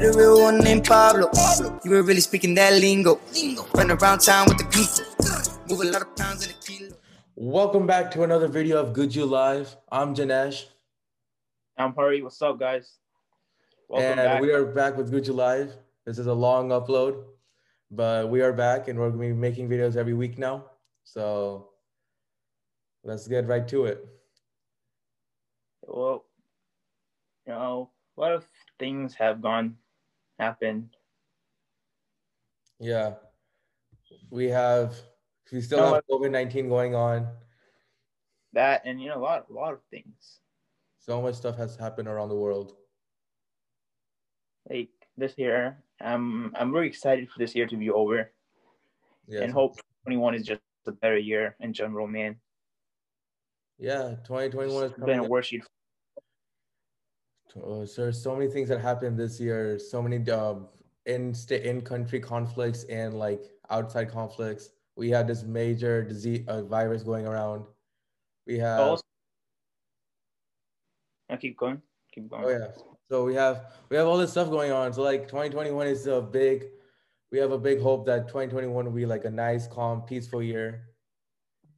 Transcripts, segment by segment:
Met a real one named Pablo. You were really speaking that lingo. Run around town with the people. Move a lot of pounds in a kilo. Welcome back to another video of GujjuLive. I'm Janesh, I'm Harry. What's up, guys? Welcome and back. we are back with GujjuLive. This is a long upload, but we are back and we're going to be making videos every week now. So let's get right to it. Well, you know, a lot of things have gone, happened. Yeah, we have, we still No, have COVID 19 going on. That and you know, a lot, a lot of things. So much stuff has happened around the world. Like this year, I'm, I'm very excited for this year to be over, Yes. and hope 21 is just a better year in general, man. Yeah, 2021 is It's coming. been a worse year. Oh, so there's so many things that happened this year. So many um, in state in country conflicts and like outside conflicts. We had this major disease uh, virus going around. We have Also, I keep going, keep going. oh yeah. So we have we have all this stuff going on. So like 2021 is a big. We have a big hope that 2021 will be like a nice, calm, peaceful year,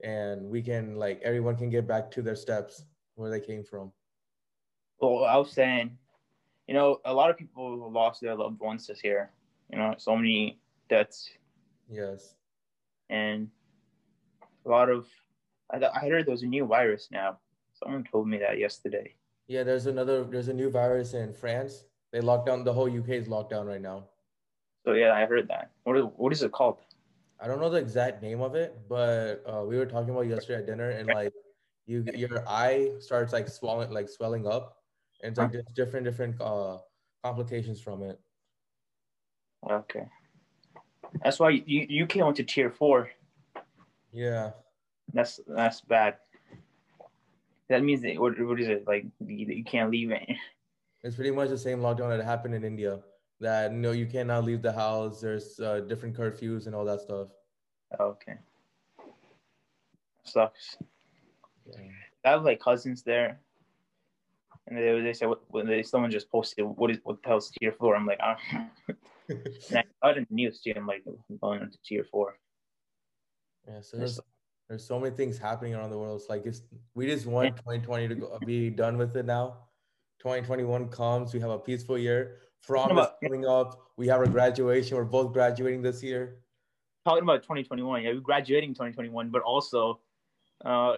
and we can like everyone can get back to their steps where they came from. Well, I was saying, you know, a lot of people lost their loved ones this year. You know, so many deaths Yes. and a lot of I, th- I heard there's a new virus now. Someone told me that yesterday. Yeah, there's another there's a new virus in France. They locked down the whole UK is locked down right now. So yeah, I heard that. What is, what is it called? I don't know the exact name of it, but uh, we were talking about yesterday at dinner, and like you your eye starts like swelling like swelling up, and it's like there's different different uh complications from it. Okay, that's why you UK went to tier four. Yeah, That's that's bad. That means that, what, what is it like? You, you can't leave it. it's pretty much the same lockdown that happened in India. That no, you cannot leave the house. There's uh, different curfews and all that stuff. Okay, sucks. Yeah. I have like cousins there, and they they said what- when they someone just posted what is what the hell's tier four? I'm like, I don't know. And I saw it in the news too. I'm like going into tier four. Yeah, so there's there's so many things happening around the world. It's like it's we just want 2020 to go, be done with it now. 2021 comes, we have a peaceful year. Prom is coming up. We have our graduation. We're both graduating this year. talking about 2021, yeah, we're graduating 2021, but also uh,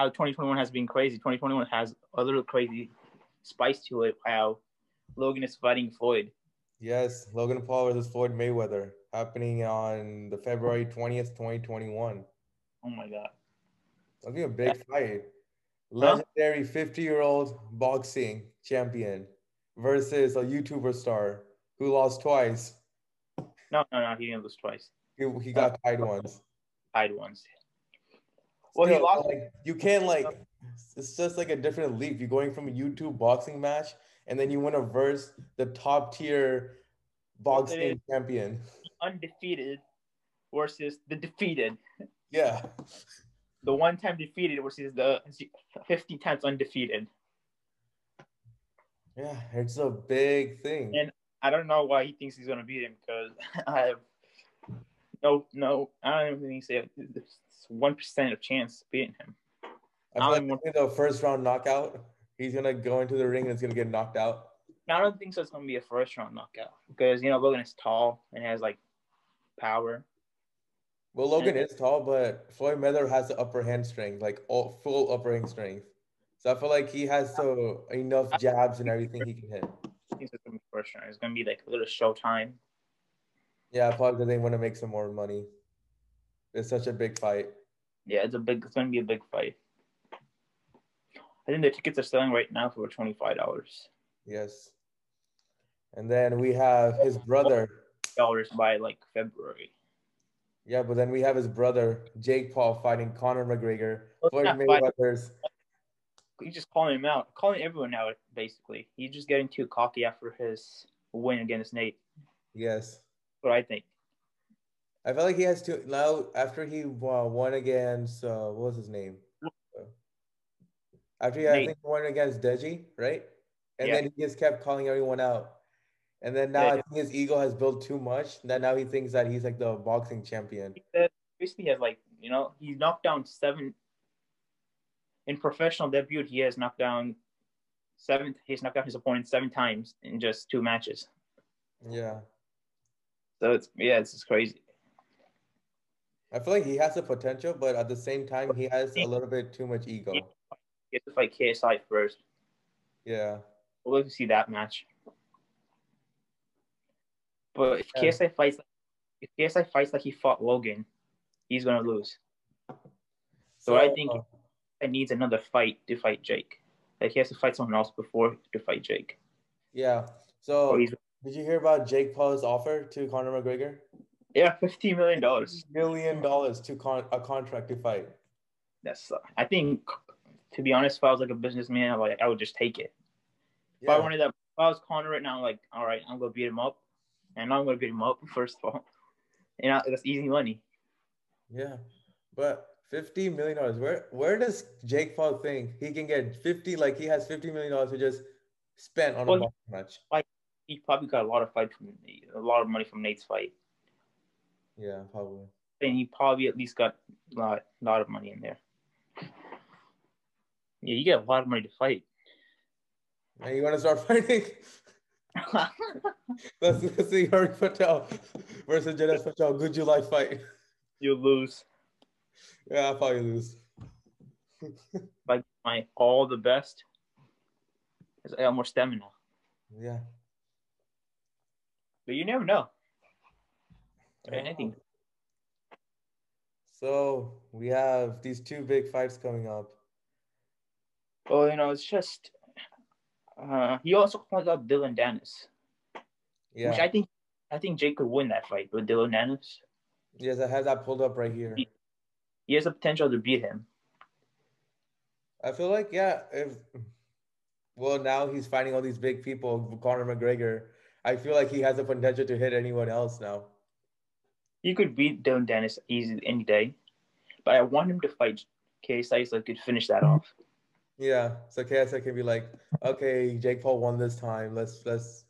how 2021 has been crazy. 2021 has a little crazy spice to it. How Logan is fighting Floyd. Yes, Logan Paul versus Floyd Mayweather happening on the February 20th, 2021. Oh my god. That'll be a big fight. Legendary 50 year old boxing champion versus a YouTuber star who lost twice. No, no, no, he didn't lose twice. He, he got tied uh, once. Tied once. Well, he lost. Like, you can't like. It's just like a different leap. You're going from a YouTube boxing match, and then you want to verse the top tier boxing champion. undefeated versus the defeated. Yeah, The one time defeated versus the 50 times undefeated. yeah, it's a big thing. And I don't know why he thinks he's gonna beat him because I have no no I don't even think say one percent of chance of beating him. I feel like I'm- maybe the first round knockout. He's gonna go into the ring and it's gonna get knocked out. I don't think so. It's gonna be a first round knockout because you know Logan is tall and has like power. Well, Logan is tall, but Floyd Mayweather has the upper hand strength, like all, full upper hand strength. So I feel like he has so enough jabs and everything he can hit. It's gonna be first round. It's gonna be like a little showtime. Yeah, probably because they want to make some more money. It's such a big fight. Yeah, it's a big. It's gonna be a big fight. I think the tickets are selling right now for twenty five dollars. Yes. And then we have his brother. Dollars by like February. Yeah, but then we have his brother, Jake Paul, fighting Conor McGregor. Floyd Mayweather's. He's just calling him out, calling everyone out. Basically, he's just getting too cocky after his win against Nate. Yes. What I think. I feel like he has to now after he uh, won against uh, what was his name? After he I think won against Deji, right? And Yeah. then he just kept calling everyone out. And then now Yeah. I think his ego has built too much that now he thinks that he's like the boxing champion. He basically has like you know he's knocked down seven in professional debut. He has knocked down seven. He's knocked down his opponent seven times in just two matches. Yeah. So it's yeah, it's just crazy. I feel like he has the potential, but at the same time, he has a little bit too much ego. He has to fight KSI first. Yeah. We'll to see that match. But if Yeah. KSI fights, if KSI fights like he fought Logan, he's gonna lose. So I think- uh, It needs another fight to fight Jake. Like he has to fight someone else before to fight Jake. yeah. So did you hear about Jake Paul's offer to Conor McGregor? yeah, fifteen million dollars. Million dollars to con- a contract to fight. That's I think to be honest, if I was like a businessman, like I would just take it. If I wanted that, if I was Conor right now, I'm like all right, I'm gonna beat him up, and I'm gonna beat him up first of all. And I, that's easy money. Yeah. But fifty million dollars. Where where does Jake Paul think he can get fifty? Like he has fifty million dollars to just spend on a Well, boxing match. He probably got a lot of fight from a lot of money from Nate's fight, Yeah, probably. and he probably at least got a lot, lot of money in there. Yeah, you get a lot of money to fight. And you want to start fighting? let's, let's see Harry Patel versus Jadesh Patel. GujjuLive fight. you lose. Yeah, I'll probably lose. Like my all the best. 'Cause I got more stamina, Yeah. But you never know. I Anything. So we have these two big fights coming up. Well, you know, it's just. Uh, he also called out Dillon Danis, Yeah. which I think, I think Jake could win that fight with Dillon Danis. yes, I have that pulled up right here. He has the potential to beat him. I feel like yeah, if well now he's fighting all these big people, Conor McGregor. I feel like he has the potential to hit anyone else now. He could beat Dillon Danis easy any day, but I want him to fight KSI so I could finish that off. Yeah, so KSI can be like, okay, Jake Paul won this time. Let's let's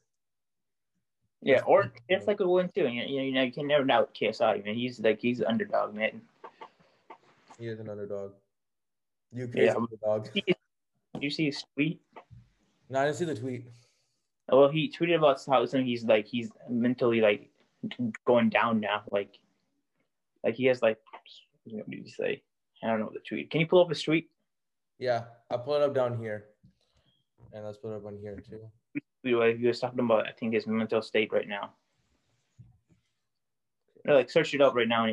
Yeah, or KSI could win too. You, you know, you can never doubt KSI. Man, he's like he's the underdog, man. he is an underdog. UK Yeah. underdog. Did You see his tweet? No, I didn't see the tweet. Well, he tweeted about how something he's like he's mentally like going down now. Like, like he has like what did he say? I don't know the tweet. Can you pull up his tweet? Yeah, I'll pull it up down here. And let's put it up on here too. He was he was talking about I think his mental state right now. No, like search it up right now.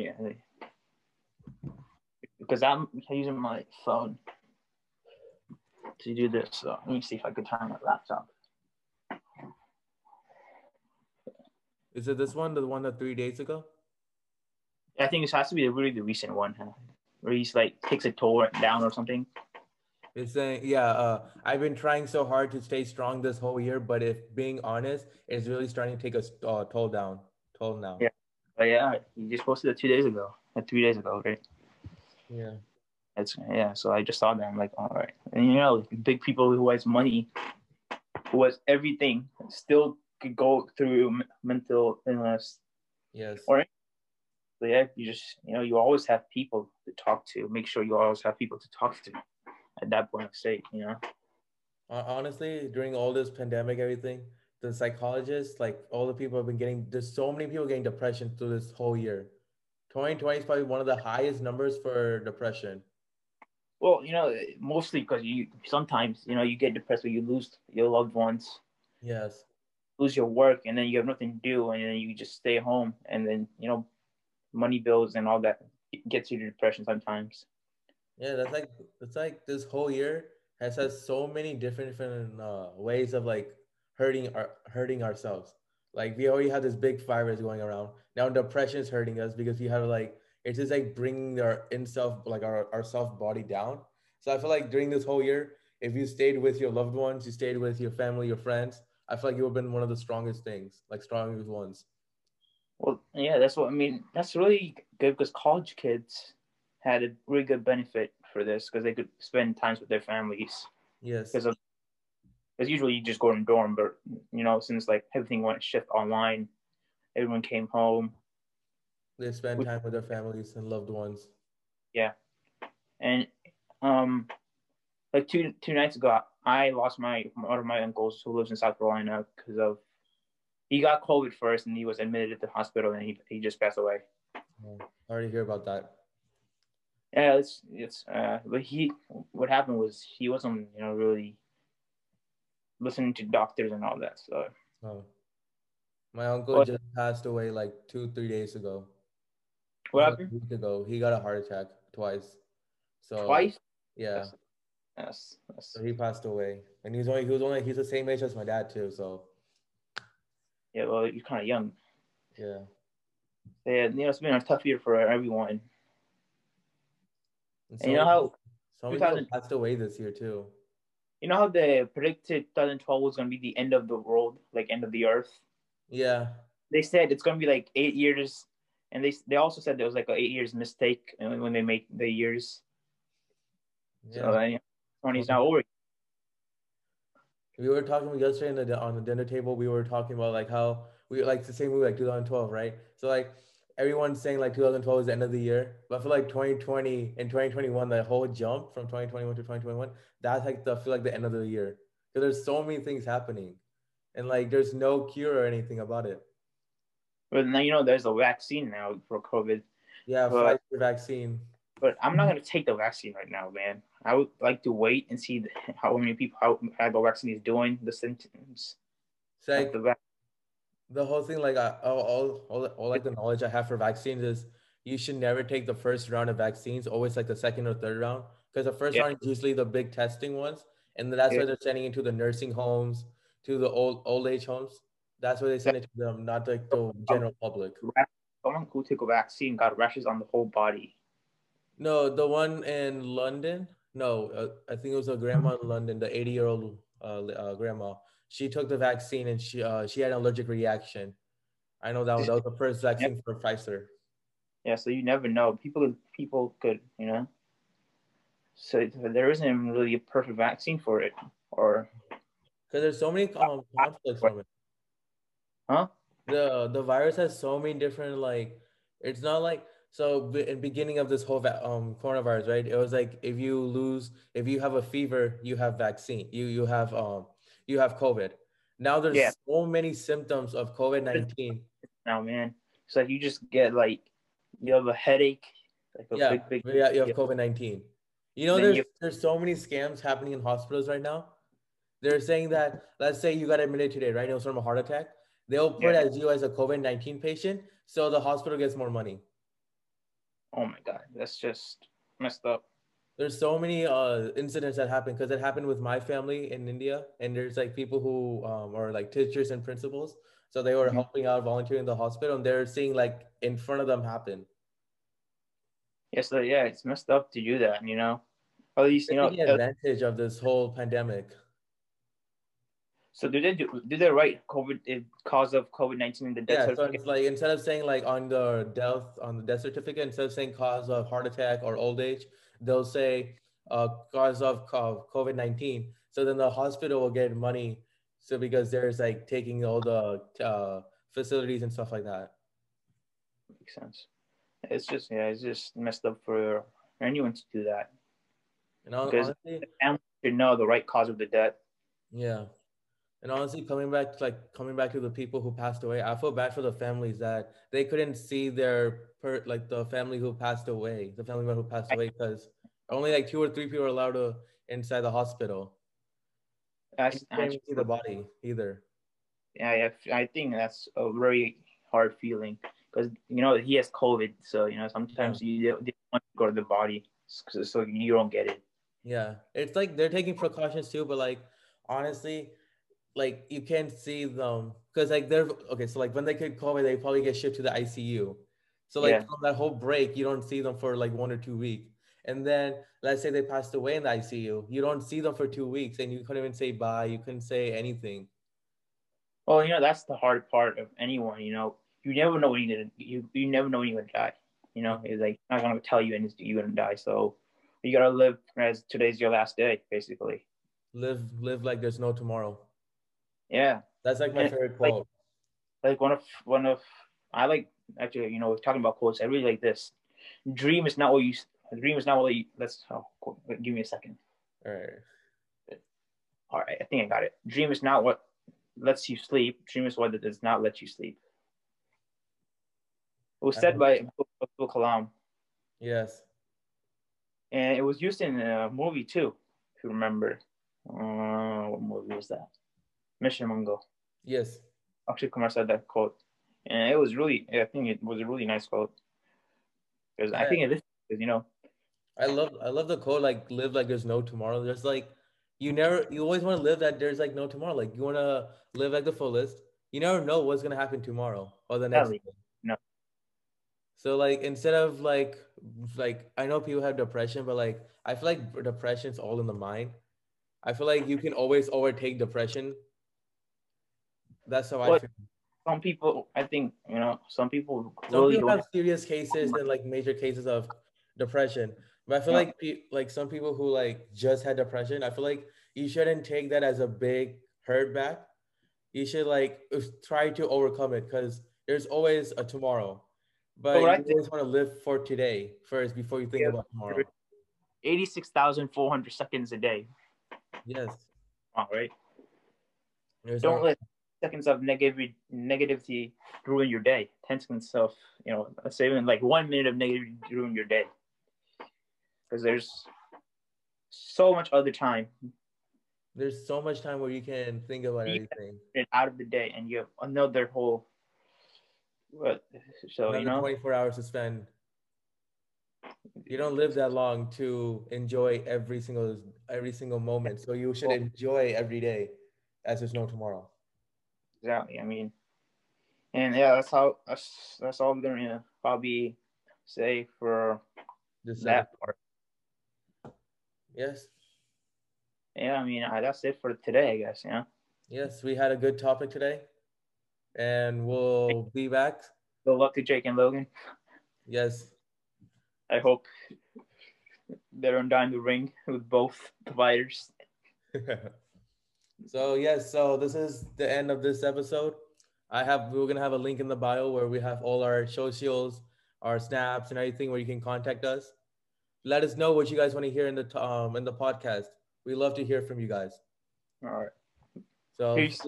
Because I'm using my phone to do this. So let me see if I could turn my laptop. Is it this one, the one that three days ago? I think this has to be really the recent one, huh? where he's like takes a toll down or something. It's saying, yeah, uh, I've been trying so hard to stay strong this whole year, but if being honest, it's really starting to take a uh, toll down, toll now. Yeah. But yeah, he just posted it two days ago, or three days ago, right? Yeah. It's yeah. So I just saw that. I'm like, all right. And you know, big people who has money, who has everything, still could go through mental illness. Yes. Or- yeah, you just you know, you always have people to talk to. Make sure you always have people to talk to at that point of state. You know. Uh, honestly, during all this pandemic, everything, the psychologists, like all the people have been getting, there's so many people getting depression through this whole year. 2020 is probably one of the highest numbers for depression. Well, you know, mostly because you sometimes you know you get depressed when you lose your loved ones. Yes. Lose your work and then you have nothing to do and then you just stay home and then you know money bills and all that gets you to depression sometimes Yeah, that's like it's like this whole year has had so many different different uh, ways of like hurting our hurting ourselves. Like we already had this big virus going around. Now depression is hurting us because we have like it's just like bringing our in self like our our self body down. So I feel like during this whole year, if you stayed with your loved ones, you stayed with your family, your friends, I feel like you have been one of the strongest things, like strongest ones. well yeah that's what i mean that's really good because college kids had a really good benefit for this because they could spend times with their families Yes. because Because usually you just go in dorm, but you know, since like everything went shift online, everyone came home. They spend time with their families and loved ones. Yeah, and um like two two nights ago i lost my one of my uncles who lives in south carolina because of he got covid first and he was admitted at the hospital and he, he just passed away I already hear about that. yeah it's it's uh but he what happened was he wasn't you know really listening to doctors and all that so Oh. My uncle What- just passed away like two, three days ago. what happened A week ago. He got a heart attack twice. So twice Yeah. Yes yes So he passed away. And he's only he was only he's the same age as my dad too. So yeah well you're kind of young yeah. yeah you know it's been a tough year for everyone And And you know how so many people passed away this year too. you know how they predicted 2012 was going to be the end of the world like end of the earth Yeah. they said it's going to be like eight years, and they they also said there was like an eight years mistake when they make the years. Yeah. So uh, twenty's not over. we were talking yesterday the, on the dinner table. We were talking about like how we like the same movie like 2012, right? So like everyone's saying like 2012 is the end of the year, but I feel like 2020 and 2021, the whole jump from 2021 to 2021, that's like the I feel like the end of the year because there's so many things happening, and like there's no cure or anything about it. But now you know there's a vaccine now for COVID. Yeah, But- Pfizer vaccine. But I'm not mm-hmm. going to take the vaccine right now, man. I would like to wait and see how many people how, how the vaccine is doing, the symptoms It's like the vac- the whole thing like I, all, all, all, all like the knowledge i have for vaccines is you should never take the first round of vaccines always like the second or third round because the first Yeah. round is usually the big testing ones and that's Yeah. why they're sending into the nursing homes to the old old age homes that's why they send it to them not like the general public Someone who took a vaccine got rashes on the whole body. No the one in london no uh, i think it was a grandma in london the 80 year old uh, uh, grandma she took the vaccine and she uh, she had an allergic reaction i know that, was- that was the first vaccine for pfizer Yeah, so you never know. People people could, you know. So there isn't really a perfect vaccine for it, or Because there's so many um, conflicts from it. Huh? The the virus has so many different like. It's not like so. In beginning of this whole um coronavirus, right? It was like if you lose, if you have a fever, you have vaccine. You you have um you have COVID. Now there's Yeah. so many symptoms of COVID nineteen. now, man, it's like you just get like you have a headache, like a Yeah, big big. yeah, you have COVID nineteen. You know, there's you- there's so many scams happening in hospitals right now. They're saying that let's say you got admitted today, right? It was from a heart attack. They'll put Yeah. as you as a COVID nineteen patient, so the hospital gets more money. Oh my god, that's just messed up. There's so many uh, incidents that happen because it happened with my family in India, and there's like people who um, are like teachers and principals, so they were Mhm. helping out, volunteering in the hospital, and they're seeing like in front of them happen. Yeah, so yeah, it's messed up to do that. You know, at least you know. uh, advantage of this whole pandemic. So do they do? Do they write COVID uh, cause of COVID nineteen in the death Yeah, so certificate? it's like instead of saying like on the death on the death certificate, instead of saying cause of heart attack or old age, they'll say uh, cause of COVID nineteen. So then the hospital will get money. So because there's like taking all the uh, facilities and stuff like that. Makes sense. It's just yeah, it's just messed up for anyone to do that. And hon- Because- honestly, The family should know the right cause of the death. yeah. And honestly, coming back to like coming back to the people who passed away, I feel bad for the families that they couldn't see their per like the family who passed away, the family member who passed away, because only like two or three people are allowed to inside the hospital. That's can't see the body either. yeah, yeah, I think that's a very hard feeling because you know he has COVID, so you know sometimes you don't you don't want to go to the body, so you don't get it. Yeah, it's like they're taking precautions too, but like honestly, like you can't see them because like they're okay. So like when they get COVID, they probably get shipped to the ICU. So like Yeah. from that whole break, you don't see them for like one or two weeks, and then let's say they passed away in the ICU, you don't see them for two weeks, and you couldn't even say bye, you couldn't say anything. Well, you know that's the hard part of anyone. You know, you never know when you're gonna you you never know when you're gonna die. You know, it's like not gonna tell you and you're gonna die. So you gotta live as today's your last day, basically. Live live like there's no tomorrow. Yeah, That's like my Yeah, favorite quote. like one of one of I like actually you know talking about quotes. I really like this. Dream is not what you. Dream is not what you. Let's oh, give me a second. All right. All right, I think I got it. Dream is not what lets you sleep. Dream is what does not let you sleep. It was said by Abdul Kalam, Yes. and it was used in a movie too. If you remember, uh, what movie was that? Mission Mangal. Yes. Akshay Kumar said that quote, and it was really. I think it was a really nice quote because I Yeah. think it is. You know, I love I love the quote like live like there's no tomorrow. There's like you never you always want to live that there's like no tomorrow. Like you want to live like the fullest. You never know what's gonna happen tomorrow or the next. Day. No. So like instead of like like I know people have depression, but like I feel like depression's all in the mind. I feel like you can always overtake depression. That's how I What- feel. some people. I think you know some people Some really people don't. have serious cases and like major cases of depression. But I feel Yeah. like pe- like some people who like just had depression, I feel like you shouldn't take that as a big hurt back. You should like try to overcome it because there's always a tomorrow. But But you what I think- always want to live for today first before you think Yeah. about tomorrow. Eighty-six thousand four hundred seconds a day. Yes. All right. There's Don't no- let seconds of negative negativity ruin your day. Ten seconds of you know, even like one minute of negativity ruin your day. Because there's so much other time there's so much time where you can think about everything. out of the day, and you have another whole. What? So you Another know, 24 hours to spend. You don't live that long to enjoy every single every single moment. So you should enjoy every day as there's no tomorrow. Exactly. I mean, and yeah, that's how that's that's all I'm gonna probably say for This that part. Yes. Yeah, I mean, I, that's it for today, I guess. Yeah. Yes, we had a good topic today. And we'll be back. Good luck to Jake and Logan. Yes. I hope they're on down the ring with both fighters. so yes, so this is the end of this episode. I have we're gonna have a link in the bio where we have all our socials, our snaps, and everything where you can contact us. Let us know what you guys want to hear in the um in the podcast. We love to hear from you guys. All right. So Peace.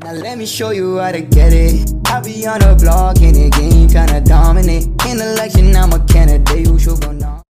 Now let me show you how to get it. I be on the block in the game, kinda dominant. In election, I'm a candidate who should go now.